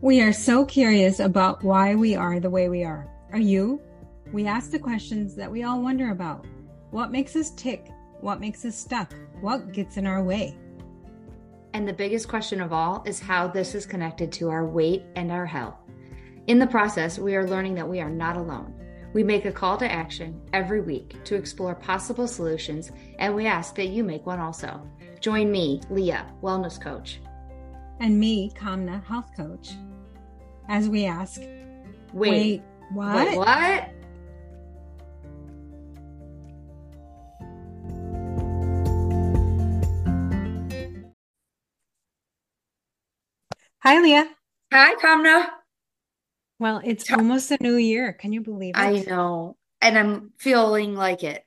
We are so curious about why we are the way we are. Are you? We ask the questions that we all wonder about. What makes us tick? What makes us stuck? What gets in our way? And the biggest question of all is how this is connected to our weight and our health. In the process, we are learning that we are not alone. We make a call to action every week to explore possible solutions, and we ask that you make one also. Join me, Leah, wellness coach, And me, Kamna, health coach, as we ask, Wait, wait, what? wait, what? Hi, Leah. Hi, Kamna. Well, it's almost a new year. Can you believe it? I know. And I'm feeling like it.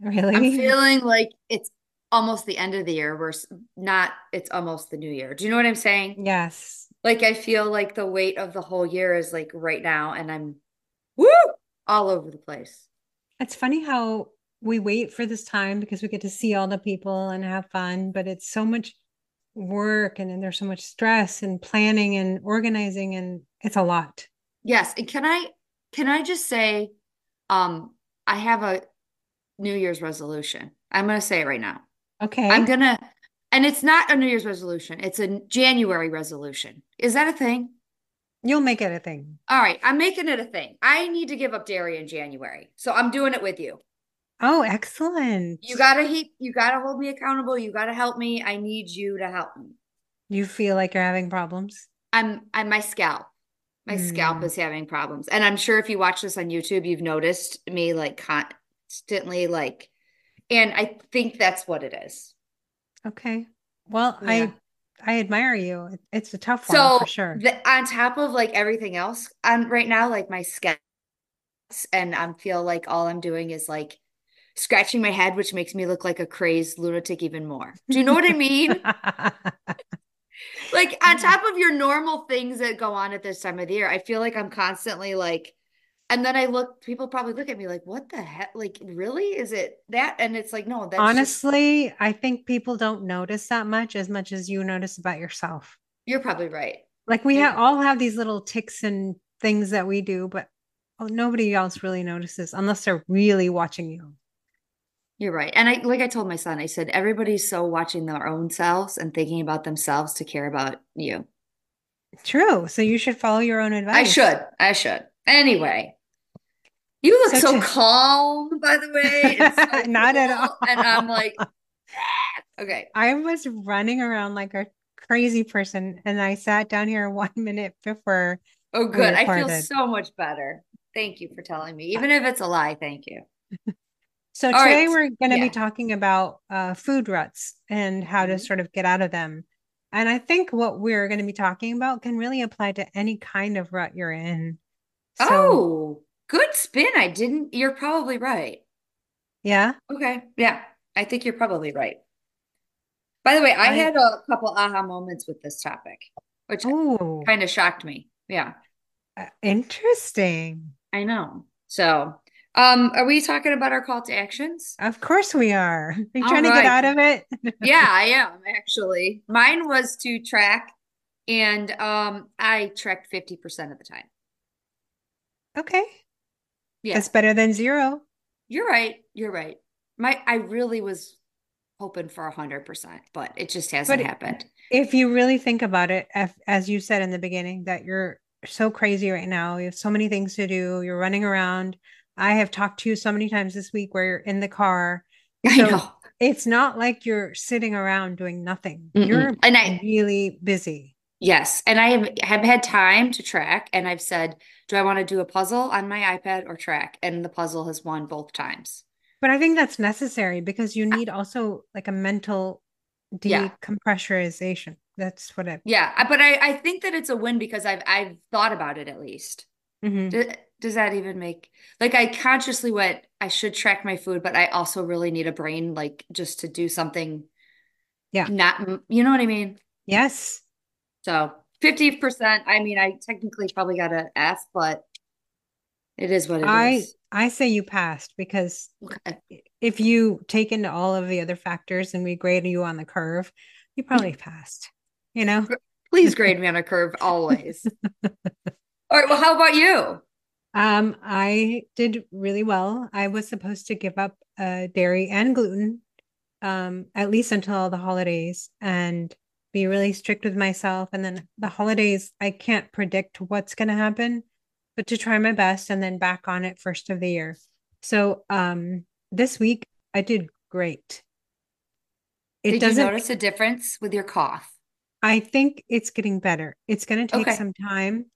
Really? I'm feeling like it's almost the end of the year versus not it's almost the new year. Do you know what I'm saying? yes. Like I feel like the weight of the whole year is like right now and I'm woo all over the place. It's funny how we wait for this time because we get to see all the people and have fun, but it's so much work and then there's so much stress and planning and organizing and it's a lot. Yes, and can I can I just say um I have a New Year's resolution. I'm going to say it right now. Okay. I'm going to and it's not a New Year's resolution. It's a January resolution. Is that a thing? You'll make it a thing. All right, I'm making it a thing. I need to give up dairy in January. So I'm doing it with you. Oh, excellent. You gotta heap, you gotta hold me accountable. You gotta help me. I need you to help me. You feel like you're having problems? I'm I'm my scalp. My scalp Mm. is having problems. And I'm sure if you watch this on YouTube, you've noticed me like constantly like and I think that's what it is. Okay. Well, Yeah. I I admire you. It's a tough one So for sure. the, on top of like everything else, I'm right now like my scalp and I feel like all I'm doing is like scratching my head, which makes me look like a crazed lunatic even more. Do you know what I mean? Like on top of your normal things that go on at this time of the year, I feel like I'm constantly like, and then I look, people probably look at me like, what the heck? Like, really? Is it that? And it's like, no, that's just, Honestly, I think people don't notice that much as much as you notice about yourself. you're probably right. Like we Yeah. have all have these little ticks and things that we do, but oh, nobody else really notices unless they're really watching you. You're right. And I, like I told my son, I said, everybody's so watching their own selves and thinking about themselves to care about you. True. So you should follow your own advice. I should. I should. Anyway, you look So so to- calm, by the way. so Not at all. And I'm like, okay. I was running around like a crazy person and I sat down here one minute before. Oh, good. I feel so much better. Thank you for telling me. Even if it's a lie, thank you. So All today right. we're going to Yeah. be talking about uh, food ruts and how to Mhm. sort of get out of them. And I think what we're going to be talking about can really apply to any kind of rut you're in. So, Oh, good spin. I didn't. You're probably right. yeah. Okay. Yeah. I think you're probably right. By the way, I I- had a couple aha moments with this topic, which kind of shocked me. Yeah, uh, interesting. I know. So, um, are we talking about our call to actions? Of course we are. Are you All trying to get out of it? Yeah, I am actually. Mine was to track, and um, I tracked 50% of the time. Okay. Yeah. That's better than zero. You're right. You're right. My I really was hoping for a hundred percent, but it just hasn't But happened. If you really think about it, if, as you said in the beginning, that you're so crazy right now, you have so many things to do, you're running around. I have talked to you so many times this week where you're in the car. I know. It's not like you're sitting around doing nothing. Mm-mm. You're And I really busy. Yes, and I have, have had time to track, and I've said, do I want to do a puzzle on my iPad or track? And the puzzle has won both times. But I think that's necessary because you need also like a mental Yeah. decompressurization. That's what I. Yeah, but I I think that it's a win because I've I've thought about it at least. Mhm. Does, does that even make like I consciously went, I should track my food, but I also really need a brain like just to do something. Yeah. Not, you know what I mean? Yes. So 50%, I mean, I technically probably got an F, but it is what it I is. I say you passed because Okay. if you take into all of the other factors and we grade you on the curve, you probably passed. You know? Please grade me on a curve always. All right. Well, how about you? Um, I did really well. I was supposed to give up uh, dairy and gluten, um, at least until the holidays, and be really strict with myself. And then the holidays, I can't predict what's going to happen, but to try my best and then back on it first of the year. So um, this week I did great. It did doesn't, you notice a difference with your cough? I think it's getting better. It's going to take okay. some time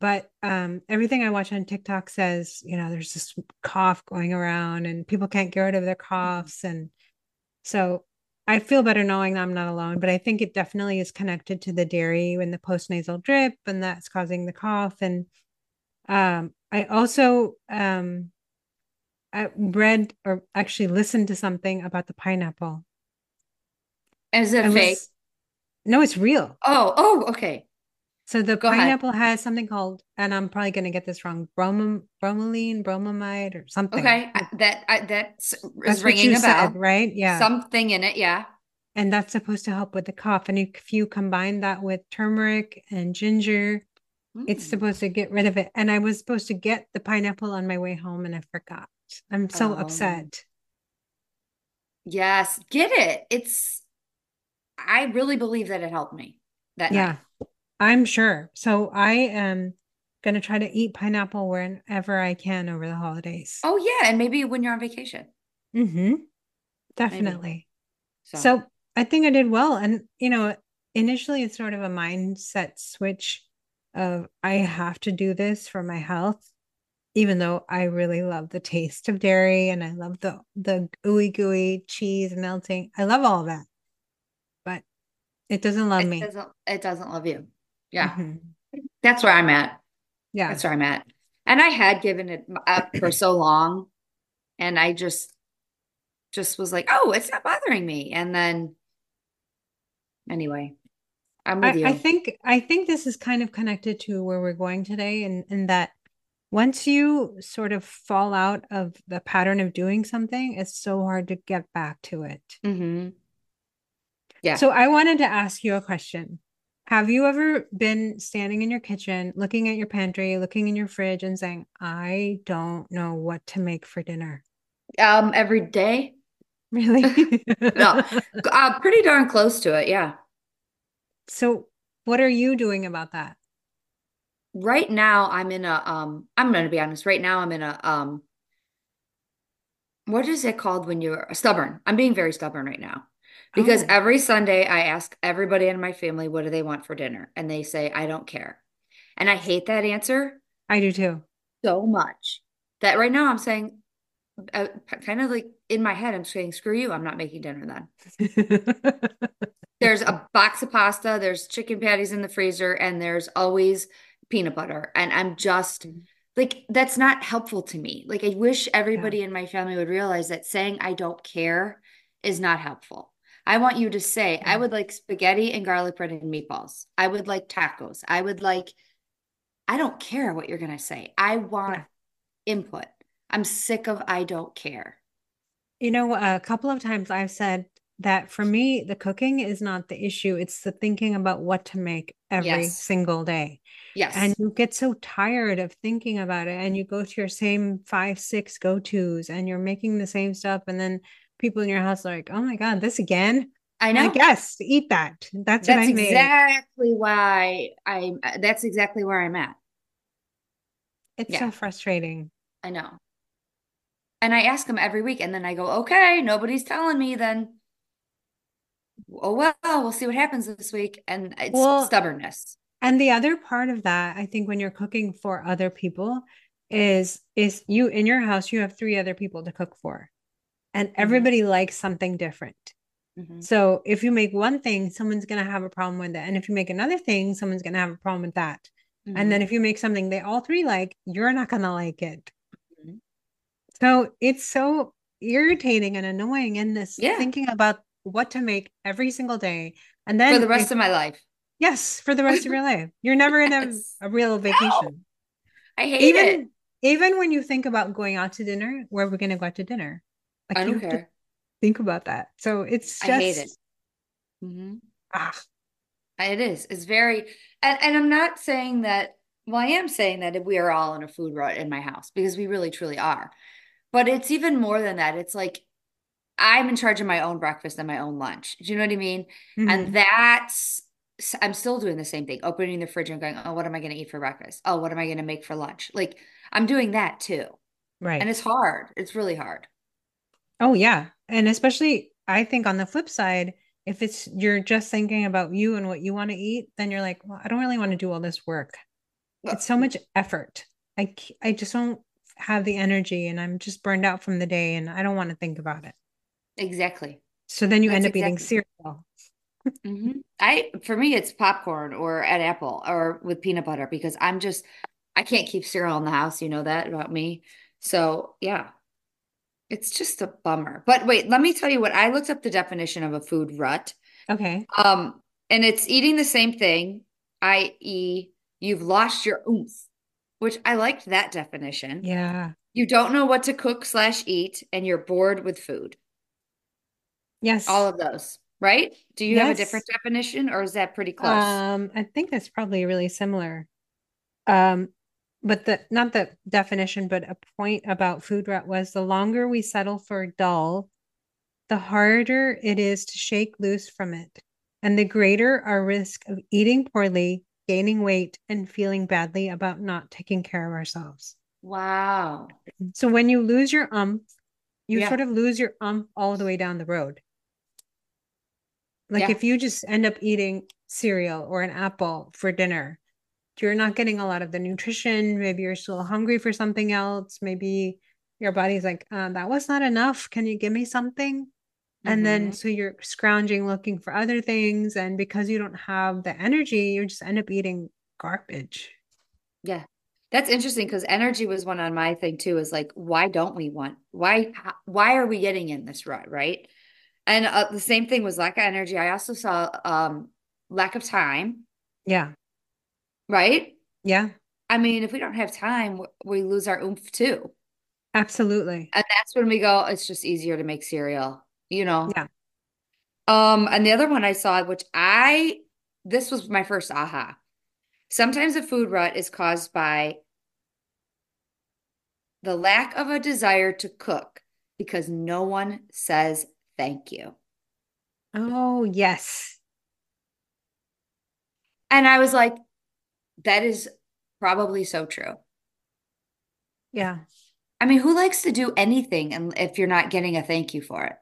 but um, everything I watch on TikTok says, you know, there's this cough going around and people can't get rid of their coughs. And so I feel better knowing I'm not alone, but I think it definitely is connected to the dairy and the postnasal drip, and that's causing the cough. And um, I also um, I read or actually listened to something about the pineapple. Is it fake? Was, no, it's real. Oh, oh, okay. So the Go pineapple ahead. has something called, and I'm probably going to get this wrong, brom- bromelain, bromamide, or something. Okay, that I, that's, that's ringing a bell, said, right? Yeah, something in it, yeah. And that's supposed to help with the cough. And if you combine that with turmeric and ginger, mm. it's supposed to get rid of it. And I was supposed to get the pineapple on my way home, and I forgot. I'm so oh. upset. Yes, get it. It's. I really believe that it helped me. That yeah. Night. I'm sure. So I am going to try to eat pineapple whenever I can over the holidays. Oh yeah, and maybe when you're on vacation. Mm-hmm. Definitely. So. so I think I did well. And you know, initially it's sort of a mindset switch of I have to do this for my health, even though I really love the taste of dairy and I love the the ooey gooey cheese melting. I love all that. But it doesn't love it me. Doesn't, it doesn't love you. Yeah. Mm-hmm. That's where I'm at. Yeah. That's where I'm at. And I had given it up for so long. And I just, just was like, oh, it's not bothering me. And then, anyway, I'm with I, you. I think, I think this is kind of connected to where we're going today. And, and that once you sort of fall out of the pattern of doing something, it's so hard to get back to it. Mm-hmm. Yeah. So I wanted to ask you a question. Have you ever been standing in your kitchen, looking at your pantry, looking in your fridge, and saying, I don't know what to make for dinner? Um, every day. Really? no, uh, pretty darn close to it. Yeah. So, what are you doing about that? Right now, I'm in a. Um, I'm going to be honest. Right now, I'm in a. Um, what is it called when you're stubborn? I'm being very stubborn right now because oh. every Sunday I ask everybody in my family, what do they want for dinner? And they say, I don't care. And I hate that answer. I do too. So much that right now I'm saying, uh, kind of like in my head, I'm saying, screw you. I'm not making dinner then. there's a box of pasta, there's chicken patties in the freezer, and there's always peanut butter. And I'm just mm. like, that's not helpful to me. Like, I wish everybody yeah. in my family would realize that saying I don't care is not helpful. I want you to say, I mm-hmm. would like spaghetti and garlic bread and meatballs. I would like tacos. I would like, I don't care what you're going to say. I want yeah. input. I'm sick of I don't care. You know, a couple of times I've said that for me, the cooking is not the issue. It's the thinking about what to make every yes. single day. Yes. And you get so tired of thinking about it and you go to your same five, six go tos and you're making the same stuff. And then people in your house are like, oh my God, this again? I know. I guess eat that. That's, that's exactly why I that's exactly where I'm at. It's yeah. so frustrating. I know. And I ask them every week, and then I go, okay, nobody's telling me, then oh well, we'll see what happens this week. And it's well, stubbornness. And the other part of that, I think when you're cooking for other people, is is you in your house, you have three other people to cook for and mm-hmm. everybody mm-hmm. likes something different. Mm-hmm. So if you make one thing, someone's going to have a problem with it. And if you make another thing, someone's going to have a problem with that. Mm-hmm. And then if you make something they all three like, you're not going to like it. Mm-hmm. So it's so irritating and annoying in this yeah. thinking about what to make every single day. And then for the rest if, of my life. Yes, for the rest of your life. You're never in yes. a, a real vacation. No. I hate even, it. Even when you think about going out to dinner, where we're going to go out to dinner. Like I don't care. Think about that. So it's just. I hate it. Mm-hmm. Ah. It is. It's very, and, and I'm not saying that, well, I am saying that if we are all in a food rut in my house because we really truly are. But it's even more than that. It's like I'm in charge of my own breakfast and my own lunch. Do you know what I mean? Mm-hmm. And that's, I'm still doing the same thing, opening the fridge and going, oh, what am I going to eat for breakfast? Oh, what am I going to make for lunch? Like I'm doing that too. Right. And it's hard. It's really hard. Oh, yeah. And especially, I think on the flip side, if it's you're just thinking about you and what you want to eat, then you're like, well, I don't really want to do all this work. It's so much effort. I, I just don't have the energy and I'm just burned out from the day and I don't want to think about it. Exactly. So then you That's end up exactly. eating cereal. mm-hmm. I for me it's popcorn or an apple or with peanut butter because I'm just I can't keep cereal in the house. You know that about me. So yeah, it's just a bummer. But wait, let me tell you what I looked up the definition of a food rut. Okay. Um, and it's eating the same thing, i.e., you've lost your oomph, which I liked that definition. Yeah. You don't know what to cook slash eat, and you're bored with food. Yes. All of those, right? Do you yes. have a different definition or is that pretty close? Um, I think that's probably really similar. Um, but the not the definition, but a point about food rut was the longer we settle for dull, the harder it is to shake loose from it, and the greater our risk of eating poorly, gaining weight, and feeling badly about not taking care of ourselves. Wow. So when you lose your umph, you yeah. sort of lose your umph all the way down the road. Like yeah. if you just end up eating cereal or an apple for dinner, you're not getting a lot of the nutrition. Maybe you're still hungry for something else. Maybe your body's like, uh, that was not enough. Can you give me something? Mm-hmm. And then mm-hmm. so you're scrounging looking for other things. And because you don't have the energy, you just end up eating garbage. Yeah. That's interesting because energy was one on my thing too. Is like, why don't we want? Why? Why are we getting in this rut? Right? And uh, the same thing was lack of energy. I also saw um, lack of time. Yeah. Right. Yeah. I mean, if we don't have time, we lose our oomph too. Absolutely. And that's when we go, it's just easier to make cereal, you know? Yeah. Um, and the other one I saw, which I, this was my first aha. Sometimes a food rut is caused by the lack of a desire to cook because no one says thank you. Oh, yes. And I was like, that is probably so true. Yeah. I mean, who likes to do anything and if you're not getting a thank you for it?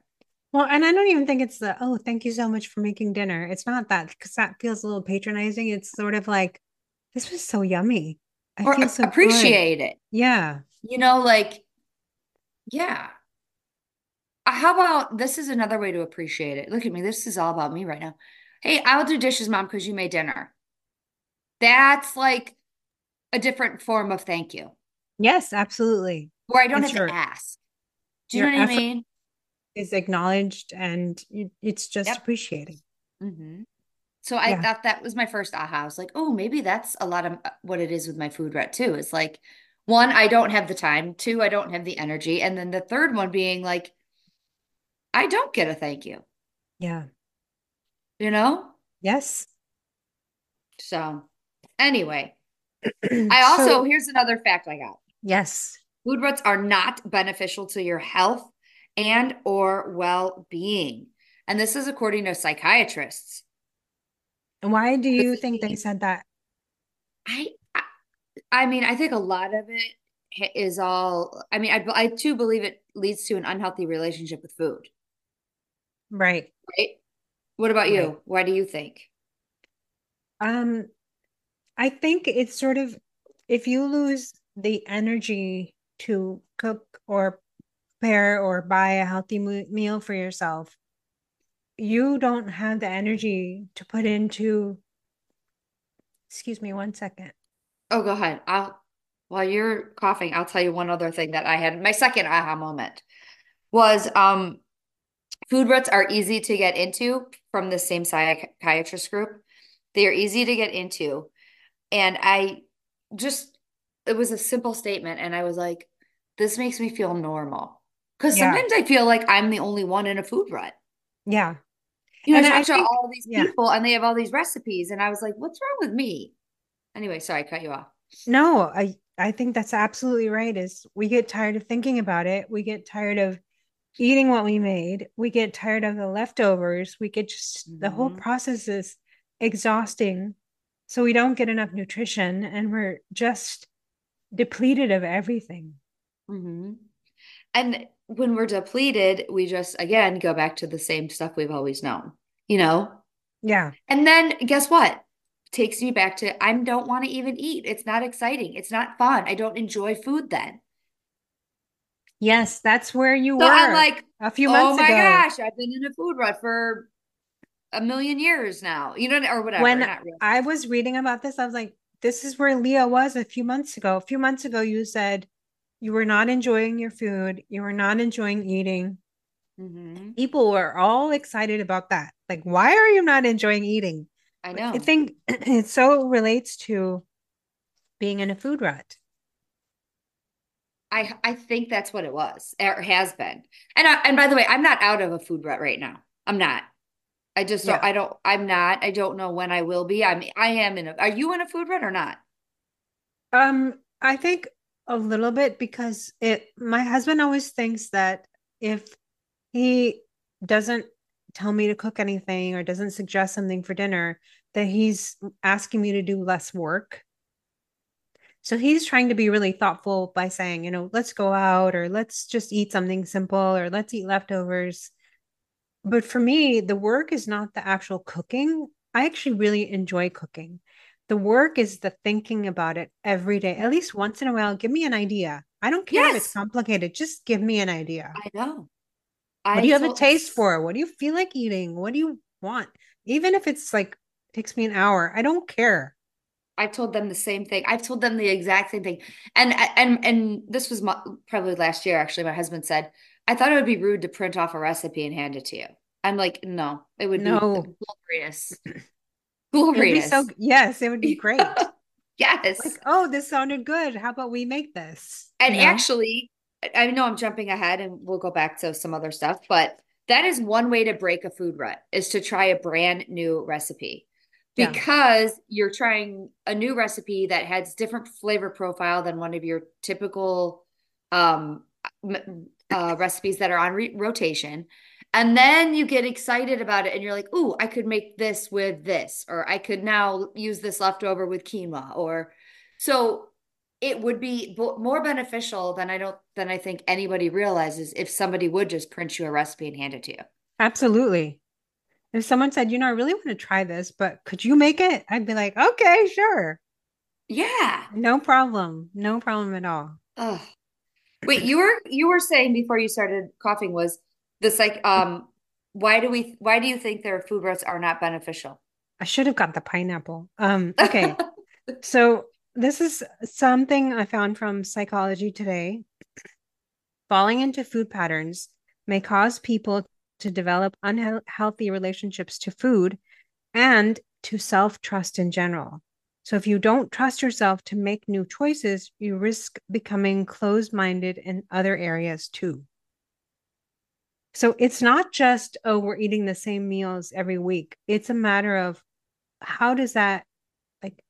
Well, and I don't even think it's the, oh, thank you so much for making dinner. It's not that because that feels a little patronizing. It's sort of like, this was so yummy. I or feel so appreciate good. it. Yeah. You know, like, yeah. Uh, how about this is another way to appreciate it? Look at me. This is all about me right now. Hey, I'll do dishes, mom, because you made dinner. That's like a different form of thank you. Yes, absolutely. Where I don't it's have your, to ask. Do you know what I mean? Is acknowledged and it's just yep. appreciating. Mm-hmm. So I yeah. thought that was my first aha. I was like, oh, maybe that's a lot of uh, what it is with my food rut too. It's like, one, I don't have the time. Two, I don't have the energy. And then the third one being like, I don't get a thank you. Yeah. You know? Yes. So, anyway, I also, so, here's another fact I got. Yes. Food ruts are not beneficial to your health and or well-being. And this is according to psychiatrists. And why do you think they said that? I I mean, I think a lot of it is all I mean, I I too believe it leads to an unhealthy relationship with food. Right. Right. What about you? Right. Why do you think? Um, I think it's sort of if you lose the energy to cook or prepare or buy a healthy meal for yourself, you don't have the energy to put into. Excuse me one second. Oh, go ahead. I'll while you're coughing, I'll tell you one other thing that I had. My second aha moment was um Food ruts are easy to get into from the same psychiatrist group. They are easy to get into. And I just, it was a simple statement. And I was like, this makes me feel normal. Because yeah. sometimes I feel like I'm the only one in a food rut. Yeah. You know, and I talked to all these yeah. people and they have all these recipes. And I was like, what's wrong with me? Anyway, sorry, I cut you off. No, I I think that's absolutely right. Is we get tired of thinking about it. We get tired of eating what we made. We get tired of the leftovers. We get just mm-hmm. the whole mm-hmm. process is exhausting. So we don't get enough nutrition and we're just depleted of everything. Mm-hmm. And when we're depleted, we just again go back to the same stuff we've always known, you know? Yeah. And then guess what? Takes me back to I don't want to even eat. It's not exciting. It's not fun. I don't enjoy food then. Yes, that's where you so were. I'm like a few months ago. Oh my ago. gosh, I've been in a food rut for a million years now. You know, or whatever. When really. I was reading about this, I was like, this is where Leah was a few months ago. A few months ago, you said you were not enjoying your food, you were not enjoying eating. Mm-hmm. People were all excited about that. Like, why are you not enjoying eating? I know. I think it so relates to being in a food rut. I I think that's what it was or has been. And I, and by the way, I'm not out of a food rut right now. I'm not. I just yeah. don't, I don't I'm not. I don't know when I will be. I'm I am in a Are you in a food rut or not? Um I think a little bit because it my husband always thinks that if he doesn't tell me to cook anything or doesn't suggest something for dinner that he's asking me to do less work so he's trying to be really thoughtful by saying, you know, let's go out or let's just eat something simple or let's eat leftovers. But for me, the work is not the actual cooking. I actually really enjoy cooking. The work is the thinking about it every day, at least once in a while. Give me an idea. I don't care yes. if it's complicated. Just give me an idea. I know. I what do you have a taste for? What do you feel like eating? What do you want? Even if it's like takes me an hour, I don't care. I've told them the same thing. I've told them the exact same thing. And and and this was my, probably last year. Actually, my husband said, "I thought it would be rude to print off a recipe and hand it to you." I'm like, no, it would no. be glorious. Glorious. So yes, it would be great. yes. Like, oh, this sounded good. How about we make this? And you know? actually, I know I'm jumping ahead, and we'll go back to some other stuff, but that is one way to break a food rut is to try a brand new recipe because yeah. you're trying a new recipe that has different flavor profile than one of your typical um, uh, recipes that are on re- rotation. And then you get excited about it and you're like, ooh, I could make this with this, or I could now use this leftover with quinoa. Or so it would be more beneficial than I don't, than I think anybody realizes if somebody would just print you a recipe and hand it to you. Absolutely if someone said, you know, I really want to try this, but could you make it? I'd be like, okay, sure. Yeah. No problem. No problem at all. Oh. Wait, you were you were saying before you started coughing was this like um why do we why do you think their food ruts are not beneficial? I should have got the pineapple. Um okay. so this is something I found from Psychology Today. Falling into food patterns may cause people to develop unhealthy relationships to food and to self trust in general. So, if you don't trust yourself to make new choices, you risk becoming closed minded in other areas too. So, it's not just, oh, we're eating the same meals every week. It's a matter of how does that like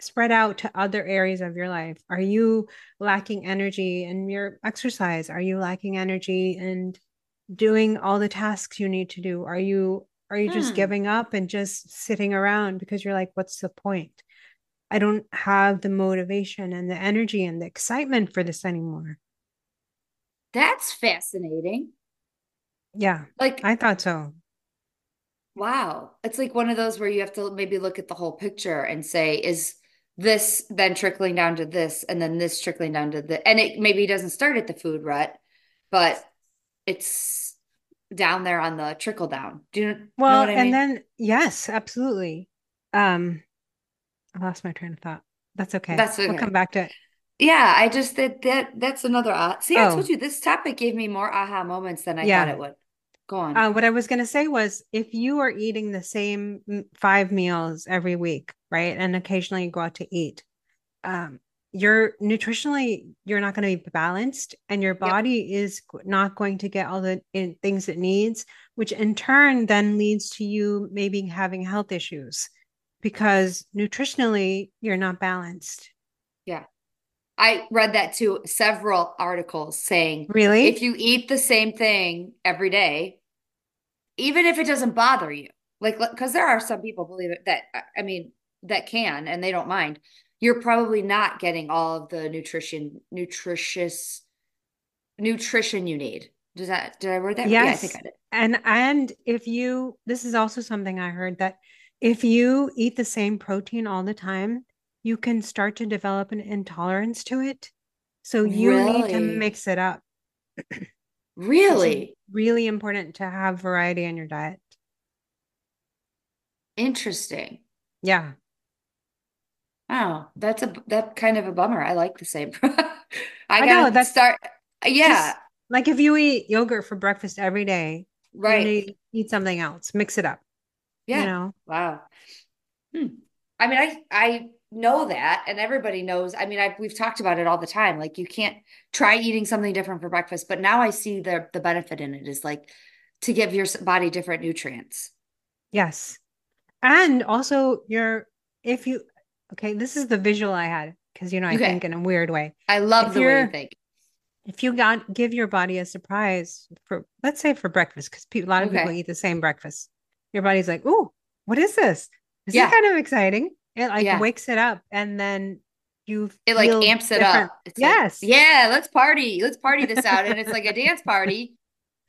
spread out to other areas of your life? Are you lacking energy in your exercise? Are you lacking energy and doing all the tasks you need to do? Are you are you hmm. just giving up and just sitting around because you're like, what's the point? I don't have the motivation and the energy and the excitement for this anymore. That's fascinating. Yeah. Like I thought so. Wow. It's like one of those where you have to maybe look at the whole picture and say, is this then trickling down to this and then this trickling down to the and it maybe doesn't start at the food rut, but it's down there on the trickle down. Do you well, know and mean? then yes, absolutely. Um, I lost my train of thought. That's okay. That's okay. We'll come back to it. Yeah, I just that that that's another uh, see. I oh. told you this topic gave me more aha moments than I yeah. thought it would. Go on. Uh, what I was going to say was, if you are eating the same five meals every week, right, and occasionally you go out to eat, um, you're nutritionally you're not going to be balanced and your body yep. is not going to get all the in, things it needs which in turn then leads to you maybe having health issues because nutritionally you're not balanced yeah i read that to several articles saying really if you eat the same thing every day even if it doesn't bother you like because there are some people believe it that uh, i mean that can and they don't mind. You're probably not getting all of the nutrition nutritious nutrition you need. Does that did i word that yes yeah, I think I did. and and if you this is also something i heard that if you eat the same protein all the time you can start to develop an intolerance to it. So you really? need to mix it up. Really really important to have variety in your diet interesting yeah Oh, that's a that kind of a bummer. I like the same. I, I know that's start. Yeah, like if you eat yogurt for breakfast every day, right? eat something else, mix it up. Yeah. You know. Wow. Hmm. I mean, I I know that, and everybody knows. I mean, I've, we've talked about it all the time. Like you can't try eating something different for breakfast, but now I see the the benefit in it is like to give your body different nutrients. Yes, and also your if you Okay, this is the visual I had because you know I okay. think in a weird way. I love if the way you think. If you got give your body a surprise for let's say for breakfast, because a lot of okay. people eat the same breakfast, your body's like, "Oh, what is this? This yeah. is kind of exciting." It like yeah. wakes it up, and then you it like amps it different. up. It's yes, like, yeah, let's party, let's party this out, and it's like a dance party.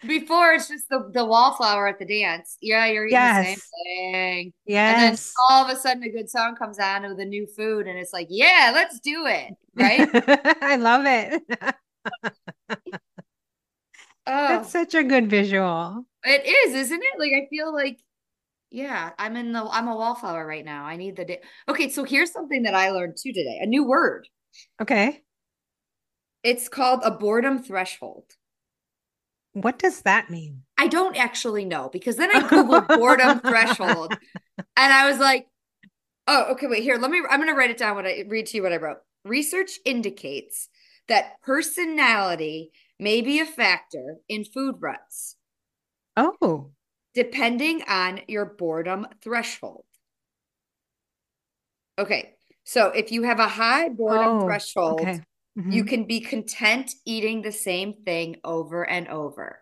Before it's just the, the wallflower at the dance. Yeah, you're eating yes. the same thing. Yes. And then all of a sudden a good song comes on with a new food and it's like, yeah, let's do it. Right? I love it. oh, That's such a good visual. It is, isn't it? Like I feel like yeah, I'm in the I'm a wallflower right now. I need the day. Okay, so here's something that I learned too today. A new word. Okay. It's called a boredom threshold. What does that mean? I don't actually know because then I Googled boredom threshold and I was like, oh, okay, wait, here, let me, I'm going to write it down what I read to you what I wrote. Research indicates that personality may be a factor in food ruts. Oh. Depending on your boredom threshold. Okay. So if you have a high boredom oh, threshold, okay. Mm-hmm. You can be content eating the same thing over and over.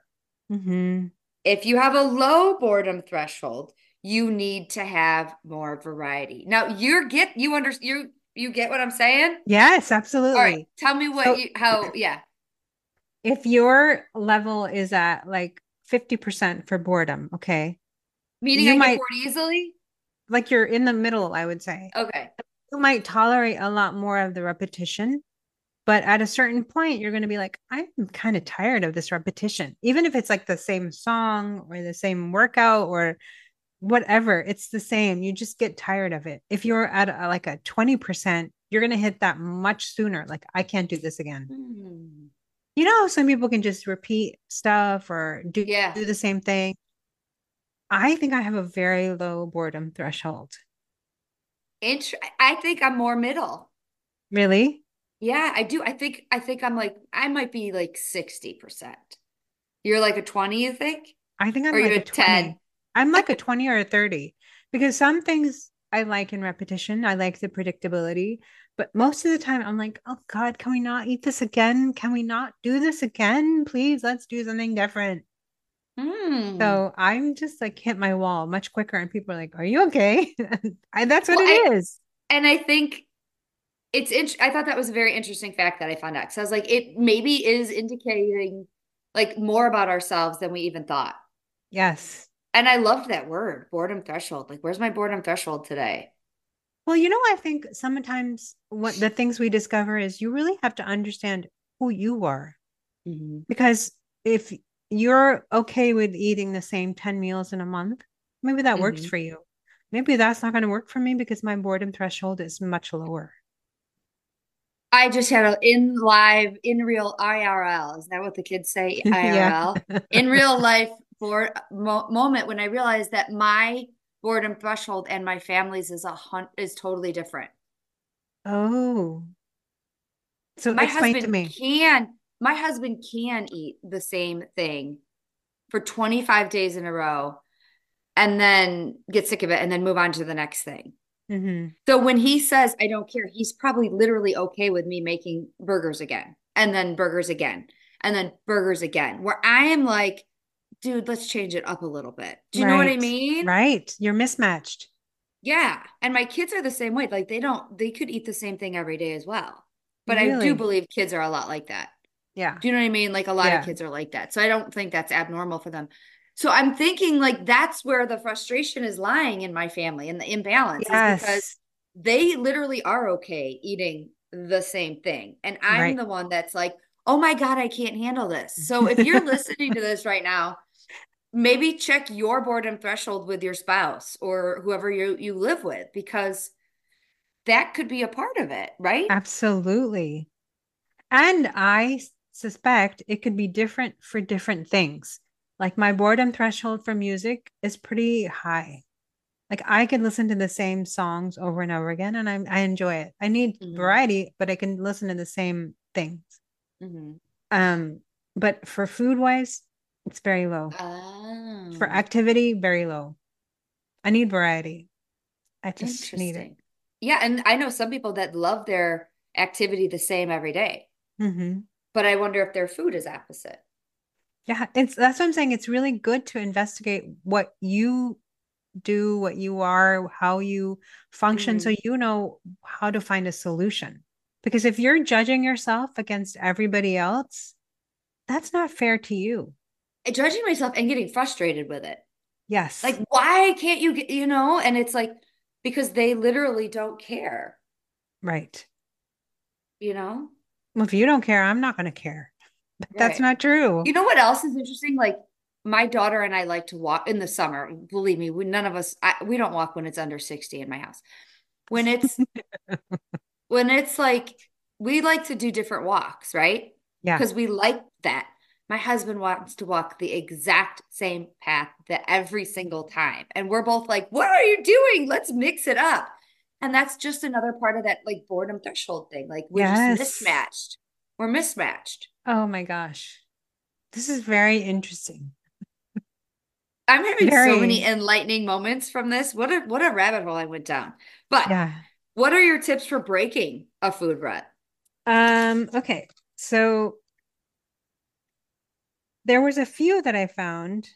Mm-hmm. If you have a low boredom threshold, you need to have more variety. Now you're get you under you you get what I'm saying? Yes, absolutely. All right. Tell me what so, you how yeah. If your level is at like 50% for boredom, okay. Meaning you I might, bored easily? Like you're in the middle, I would say. Okay. You might tolerate a lot more of the repetition but at a certain point, you're going to be like, I'm kind of tired of this repetition. Even if it's like the same song or the same workout or whatever, it's the same. You just get tired of it. If you're at a, like a 20%, you're going to hit that much sooner. Like, I can't do this again. Mm. You know, some people can just repeat stuff or do, yeah. do the same thing. I think I have a very low boredom threshold. Int- I think I'm more middle. Really? Yeah, I do. I think I think I'm like I might be like 60%. You're like a 20, you think? I think I'm or like a 10. I'm like a 20 or a 30 because some things I like in repetition. I like the predictability, but most of the time I'm like, "Oh god, can we not eat this again? Can we not do this again? Please, let's do something different." Mm. So I'm just like hit my wall much quicker, and people are like, "Are you okay?" I, that's what well, it I, is. And I think it's int- I thought that was a very interesting fact that I found out because I was like, it maybe is indicating like more about ourselves than we even thought. Yes. And I loved that word, boredom threshold. Like, where's my boredom threshold today? Well, you know, I think sometimes what the things we discover is you really have to understand who you are. Mm-hmm. Because if you're okay with eating the same 10 meals in a month, maybe that mm-hmm. works for you. Maybe that's not going to work for me because my boredom threshold is much lower. I just had a in live, in real IRL. Is that what the kids say? IRL. in real life for mo- moment when I realized that my boredom threshold and my family's is a hunt is totally different. Oh. So my explain husband to me. can my husband can eat the same thing for 25 days in a row and then get sick of it and then move on to the next thing. Mm-hmm. So when he says I don't care, he's probably literally okay with me making burgers again and then burgers again and then burgers again. Where I am like, dude, let's change it up a little bit. Do you right. know what I mean? Right. You're mismatched. Yeah. And my kids are the same way. Like they don't, they could eat the same thing every day as well. But really? I do believe kids are a lot like that. Yeah. Do you know what I mean? Like a lot yeah. of kids are like that. So I don't think that's abnormal for them. So I'm thinking like that's where the frustration is lying in my family and the imbalance yes. because they literally are okay eating the same thing. And I'm right. the one that's like, oh my God, I can't handle this. So if you're listening to this right now, maybe check your boredom threshold with your spouse or whoever you, you live with because that could be a part of it, right? Absolutely. And I suspect it could be different for different things. Like my boredom threshold for music is pretty high. Like I can listen to the same songs over and over again and I, I enjoy it. I need mm-hmm. variety, but I can listen to the same things. Mm-hmm. Um, but for food wise, it's very low. Oh. For activity, very low. I need variety. I just need it. Yeah, and I know some people that love their activity the same every day. Mm-hmm. But I wonder if their food is opposite. Yeah, it's that's what I'm saying. It's really good to investigate what you do, what you are, how you function, mm-hmm. so you know how to find a solution. Because if you're judging yourself against everybody else, that's not fair to you. Judging myself and getting frustrated with it. Yes. Like, why can't you get, you know? And it's like, because they literally don't care. Right. You know? Well, if you don't care, I'm not going to care. But right. That's not true. You know what else is interesting? Like, my daughter and I like to walk in the summer. Believe me, we, none of us, I, we don't walk when it's under 60 in my house. When it's, when it's like, we like to do different walks, right? Yeah. Because we like that. My husband wants to walk the exact same path that every single time. And we're both like, what are you doing? Let's mix it up. And that's just another part of that like boredom threshold thing. Like we're yes. just mismatched. We're mismatched. Oh my gosh. This is very interesting. I'm having very... so many enlightening moments from this. What a what a rabbit hole I went down. But yeah. what are your tips for breaking a food rut? Um, okay. So there was a few that I found.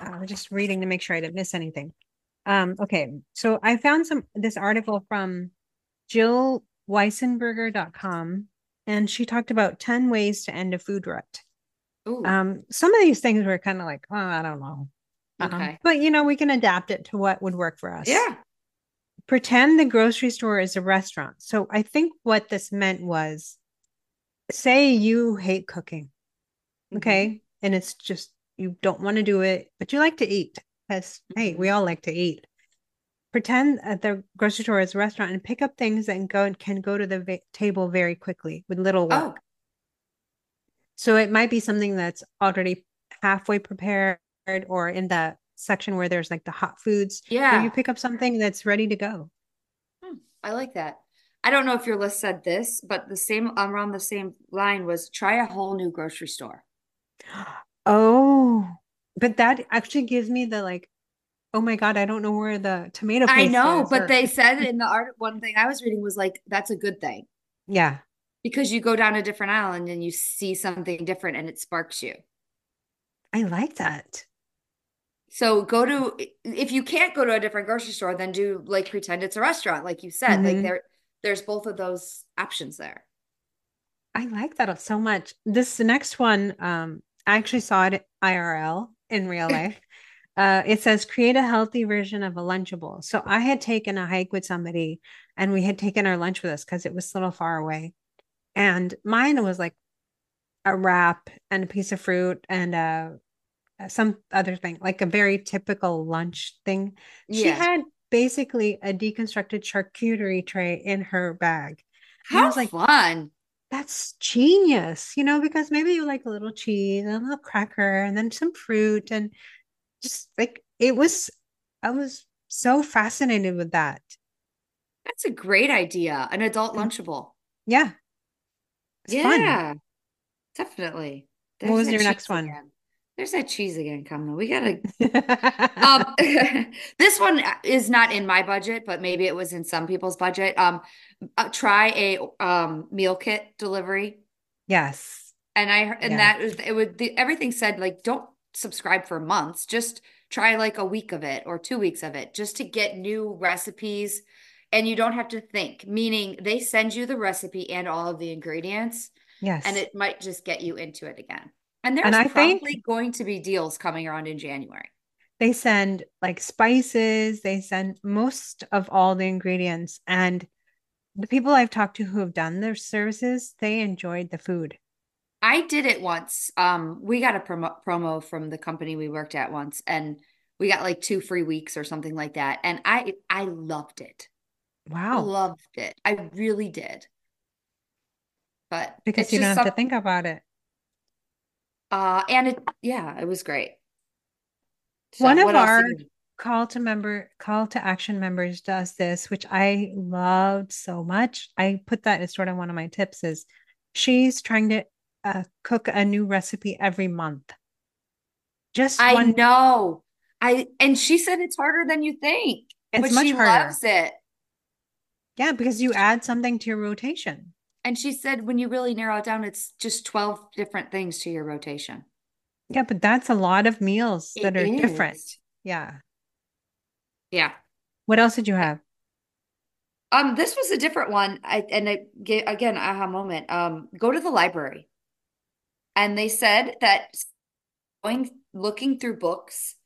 I'm just reading to make sure I didn't miss anything. Um, okay, so I found some this article from Jill Weisenberger.com, and she talked about 10 ways to end a food rut. Ooh. Um, some of these things were kind of like, oh, I don't know. Uh-huh. Okay. But you know, we can adapt it to what would work for us. Yeah. Pretend the grocery store is a restaurant. So I think what this meant was say you hate cooking. Okay. Mm-hmm. And it's just you don't want to do it, but you like to eat because hey, we all like to eat. Pretend at the grocery store is a restaurant and pick up things and go and can go to the va- table very quickly with little work. Oh. So it might be something that's already halfway prepared or in the section where there's like the hot foods. Yeah. you pick up something that's ready to go. Hmm, I like that. I don't know if your list said this, but the same around the same line was try a whole new grocery store. Oh, but that actually gives me the like, oh my god, I don't know where the tomato. I know, but or... they said in the art one thing I was reading was like that's a good thing. Yeah, because you go down a different aisle and then you see something different and it sparks you. I like that. So go to if you can't go to a different grocery store, then do like pretend it's a restaurant, like you said. Mm-hmm. Like there, there's both of those options there. I like that so much. This next one, um, I actually saw it IRL in real life. uh, it says create a healthy version of a Lunchable. So I had taken a hike with somebody and we had taken our lunch with us because it was a little far away. And mine was like a wrap and a piece of fruit and uh, some other thing, like a very typical lunch thing. She yeah. had basically a deconstructed charcuterie tray in her bag. How was like, fun! That's genius, you know, because maybe you like a little cheese and a little cracker and then some fruit and just like it was. I was so fascinated with that. That's a great idea. An adult lunchable. Yeah. It's yeah, fun. definitely. What was your next one? again. There's that cheese again coming. We gotta. Um, this one is not in my budget, but maybe it was in some people's budget. Um, uh, try a um meal kit delivery, yes. and I and Yes. that was it. Would the, everything said like don't subscribe for months, just try like a week of it or two weeks of it, just to get new recipes, and you don't have to think. Meaning they send you the recipe and all of the ingredients Yes. and it might just get you into it again. And And there's I think probably going to be deals coming around in January. they send like spices, they send most of all the ingredients. And the people I've talked to who have done their services, they enjoyed the food. I did it once. Um, we got a promo promo from the company we worked at once, and we got like two free weeks or something like that. And I I loved it. Wow. Loved it. I really did. But Because you don't have to think about it. Uh and it yeah, it was great. So One of our call to member call to action members does this, which I loved so much. I put that as sort of one of my tips is she's trying to uh, cook a new recipe every month. Just I one, know. I and she said it's harder than you think, it's but much she harder. loves it. Yeah, because you add something to your rotation. And she said when you really narrow it down, it's just 12 different things to your rotation. Yeah, but that's a lot of meals It that are different. Yeah. Yeah. What else did you have? Um, this was a different one. I and I get again, aha moment. Um, go to the library. And they said that going looking through books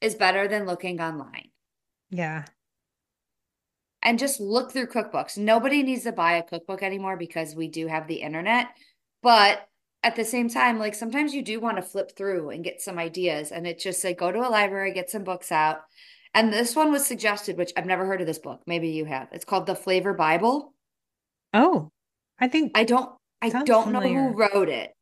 is better than looking online. Yeah. And just look through cookbooks. Nobody needs to buy a cookbook anymore because we do have the internet. But at the same time, like sometimes you do want to flip through and get some ideas. And it just said go to a library, get some books out. And this one was suggested, which I've never heard of this book. Maybe you have. It's called The Flavor Bible. Oh, I think I don't I don't know who wrote it.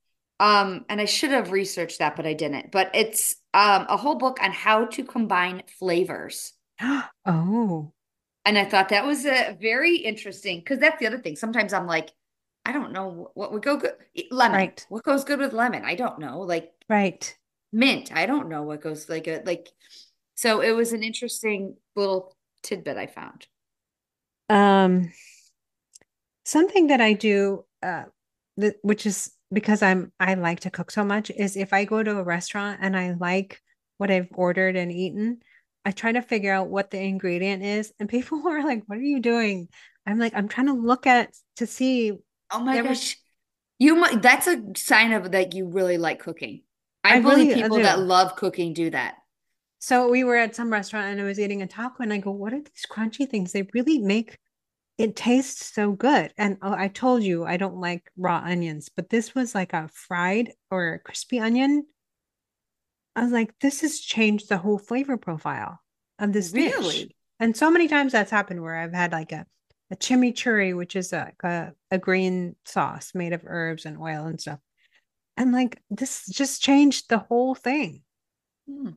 Um, and I should have researched that, but I didn't. But it's um a whole book on how to combine flavors. Oh, And I thought that was a very interesting because that's the other thing. Sometimes I'm like, I don't know what would go good. Lemon. right. What goes good with lemon? I don't know. Like Right. mint. I don't know what goes like a like. So it was an interesting little tidbit I found. Um, something that I do, uh, that which is because I'm I like to cook so much, is if I go to a restaurant and I like what I've ordered and eaten, I try to figure out what the ingredient is, and people are like, "What are you doing?" I'm like, "I'm trying to look at to see Oh my there was." gosh. You might, that's a sign of that you really like cooking. I I believe really people that love cooking do that. So we were at some restaurant and I was eating a taco, and I go, "What are these crunchy things? They really make it tastes so good." And oh, I told you I don't like raw onions, but this was like a fried or a crispy onion. I was like, "This has changed the whole flavor profile of this dish." And so many times that's happened where I've had like a a chimichurri, which is a, a a green sauce made of herbs and oil and stuff. And like this just changed the whole thing. Hmm.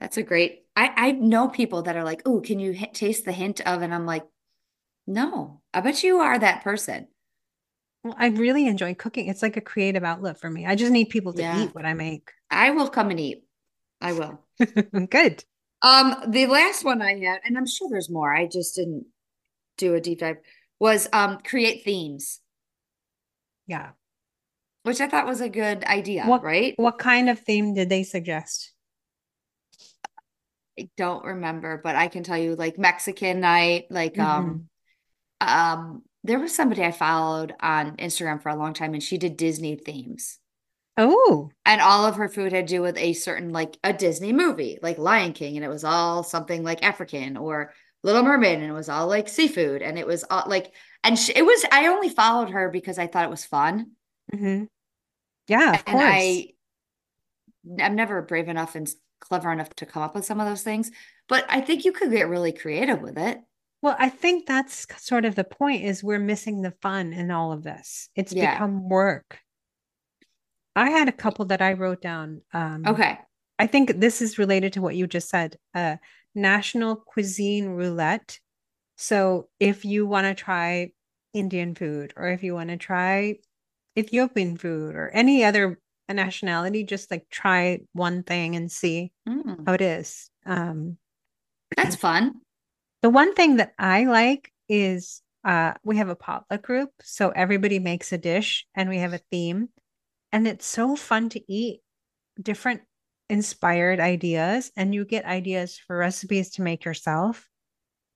That's a great. I I know people that are like, "Oh, can you h taste the hint of?" And I'm like, "No, I bet you are that person." Well, I really enjoy cooking. It's like a creative outlet for me. I just need people to Yeah, eat what I make. I will come and eat. I will. Good. Um, the last one I had, and I'm sure there's more. I just didn't do a deep dive. Was um create themes, Yeah. which I thought was a good idea, What right? what kind of theme did they suggest? I don't remember, but I can tell you like Mexican night, like um hmm um there was somebody I followed on Instagram for a long time and she did Disney themes. Oh, And all of her food had to do with a certain like a Disney movie, like Lion King, and it was all something like African or Little Mermaid, and it was all like seafood, and it was all like and she, it was I only followed her because I thought it was fun. hmm Yeah, of And course. I I'm never brave enough and clever enough to come up with some of those things, but I think you could get really creative with it. Well, I think that's sort of the point is we're missing the fun in all of this. It's Yeah. become work. I had a couple that I wrote down. Um, Okay. I think this is related to what you just said. Uh, National Cuisine Roulette. So if you want to try Indian food or if you want to try Ethiopian food or any other nationality, just like try one thing and see mm. how it is. Um, That's fun. The one thing that I like is uh, we have a potluck group. So everybody makes a dish and we have a theme. And it's so fun to eat different inspired ideas and you get ideas for recipes to make yourself.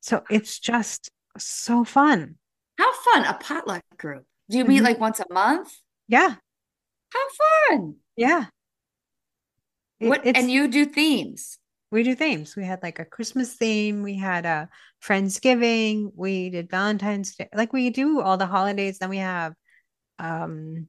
So it's just so fun. How fun. A potluck group. Do you meet mm-hmm. like once a month? Yeah. How fun. Yeah. It, what and you do themes. We do themes. We had like a Christmas theme, we had a Friendsgiving, we did Valentine's Day. Like we do all the holidays, then we have um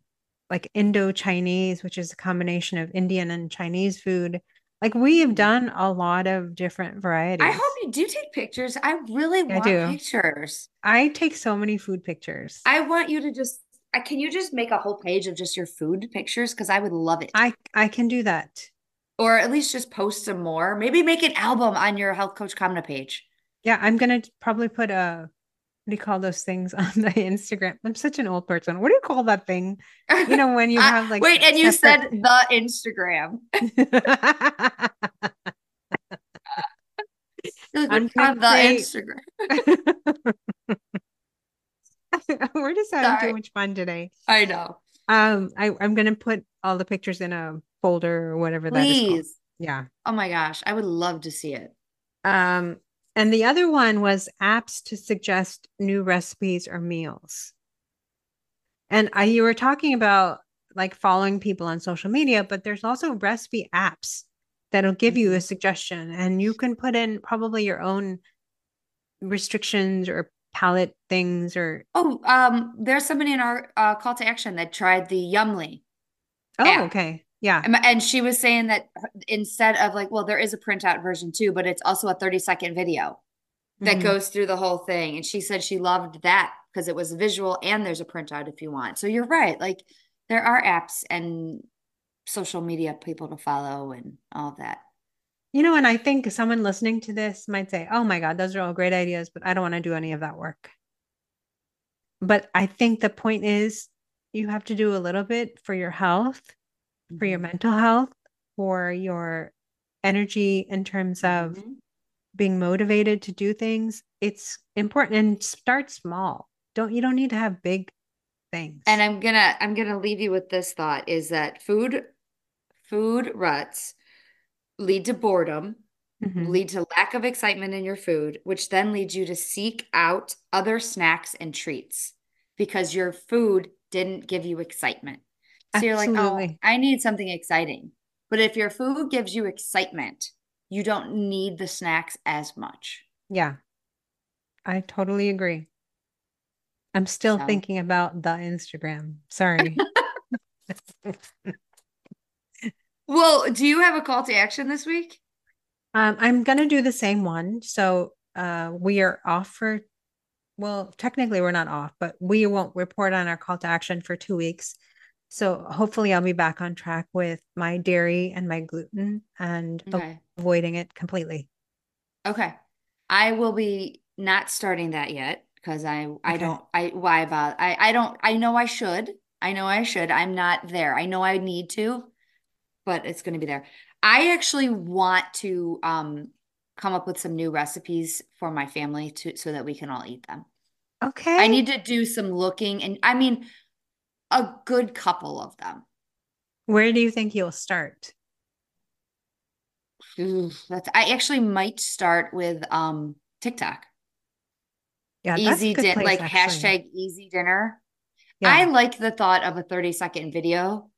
like Indo-Chinese, which is a combination of Indian and Chinese food. Like we have mm. done a lot of different varieties. I hope you do take pictures. I really want I pictures. I take so many food pictures. I want you to just can you just make a whole page of just your food pictures because I would love it. I I can do that. Or at least just post some more. Maybe make an album on your health coach Kamna page. Yeah, I'm gonna probably put a what do you call those things on the Instagram? I'm such an old person. What do you call that thing? You know, when you have like wait, and you said the Instagram. I'm on the Instagram. We're just having Sorry. too much fun today. I know. Um, I, I'm gonna put all the pictures in a folder or whatever Please. that is. Called. Yeah. Oh my gosh, I would love to see it. Um, and the other one was apps to suggest new recipes or meals. And I, you were talking about like following people on social media, but there's also recipe apps that'll give you a mm-hmm. suggestion and you can put in probably your own restrictions or palate things or oh um there's somebody in our uh, call to action that tried the Yummly oh app. okay yeah and she was saying that instead of like well there is a printout version too but it's also a 30 second video that mm-hmm. goes through the whole thing and she said she loved that because it was visual and there's a printout if you want so you're right like there are apps and social media people to follow and all that you know, and I think someone listening to this might say, oh my God, those are all great ideas, but I don't want to do any of that work. But I think the point is you have to do a little bit for your health. For your mental health, for your energy in terms of mm-hmm. being motivated to do things. It's important and start small. Don't you don't need to have big things. And I'm gonna I'm gonna leave you with this thought is that food food ruts lead to boredom, mm-hmm. lead to lack of excitement in your food, which then leads you to seek out other snacks and treats because your food didn't give you excitement. So Absolutely. you're like, oh, I need something exciting. But if your food gives you excitement, you don't need the snacks as much. Yeah. I totally agree. I'm still so. thinking about the Instagram. Sorry. Well, do you have a call to action this week? Um, I'm going to do the same one. So uh, we are off for, well, technically we're not off, but we won't report on our call to action for two weeks. So hopefully I'll be back on track with my dairy and my gluten and okay. avoiding it completely. Okay. I will be not starting that yet because I I don't I why about I I don't I know I should. I know I should. I'm not there. I know I need to but it's going to be there. I actually want to um, come up with some new recipes for my family to so that we can all eat them. Okay. I need to do some looking and I mean a good couple of them. Where do you think you'll start? Ooh, that's I actually might start with um TikTok. Yeah, easy dinner, like actually. hashtag easy dinner. Yeah. I like the thought of a 30 second video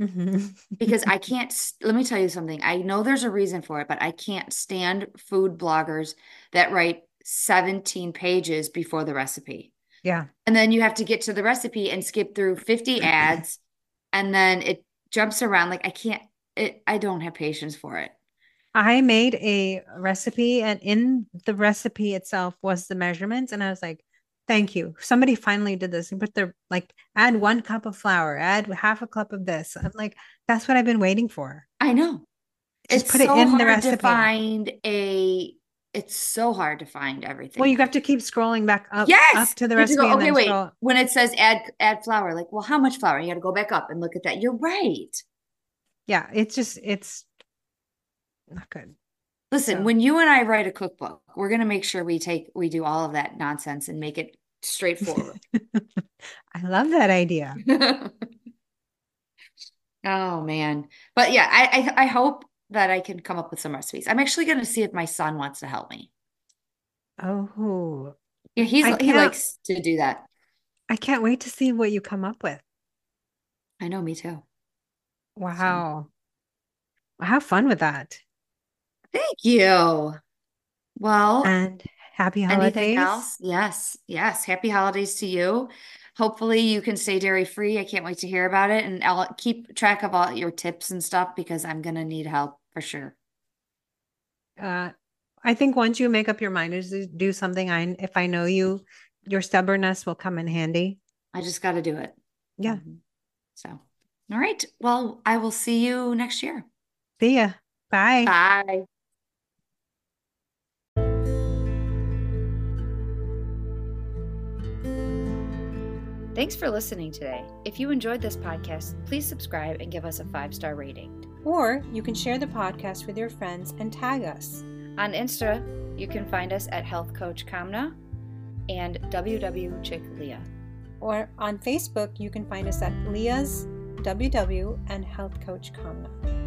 Mm-hmm. because I can't, let me tell you something. I know there's a reason for it, but I can't stand food bloggers that write 17 pages before the recipe. Yeah. And then you have to get to the recipe and skip through 50 ads and then it jumps around. Like I can't, it, I don't have patience for it. I made a recipe and in the recipe itself was the measurements. And I was like, Thank you. Somebody finally did this and put their like add one cup of flour, add half a cup of this. I'm like, that's what I've been waiting for. I know. Just it's put so it in the recipe. to find a it's so hard to find everything. Well, you have to keep scrolling back up, yes, up to the to recipe. go, okay, wait. scroll- When it says add add flour, like, well, how much flour? You got to go back up and look at that. You're right. Yeah, it's just it's not good. Listen, So- when you and I write a cookbook, we're gonna make sure we take we do all of that nonsense and make it straightforward. I love that idea. oh man, but yeah, I, I I hope that I can come up with some recipes. I'm actually gonna see if my son wants to help me. Oh, Yeah, he's he likes to do that. I can't wait to see what you come up with. I know, me too. Wow. Have fun with that. Thank you. Well, And happy anything holidays. else? Yes, yes. Happy holidays to you. Hopefully you can stay dairy free. I can't wait to hear about it. And I'll keep track of all your tips and stuff because I'm gonna need help for sure. Uh, I think once you make up your mind to do something, I if I know you, your stubbornness will come in handy. I just gotta do it. Yeah. Mhm. So, all right. Well, I will see you next year. See ya. Bye. Bye. Thanks for listening today. If you enjoyed this podcast, please subscribe and give us a five star rating. Or you can share the podcast with your friends and tag us. On Insta, you can find us at Health Coach Kamna and WW Chick Leah. Or on Facebook, you can find us at Leah's WW and Health Coach Kamna.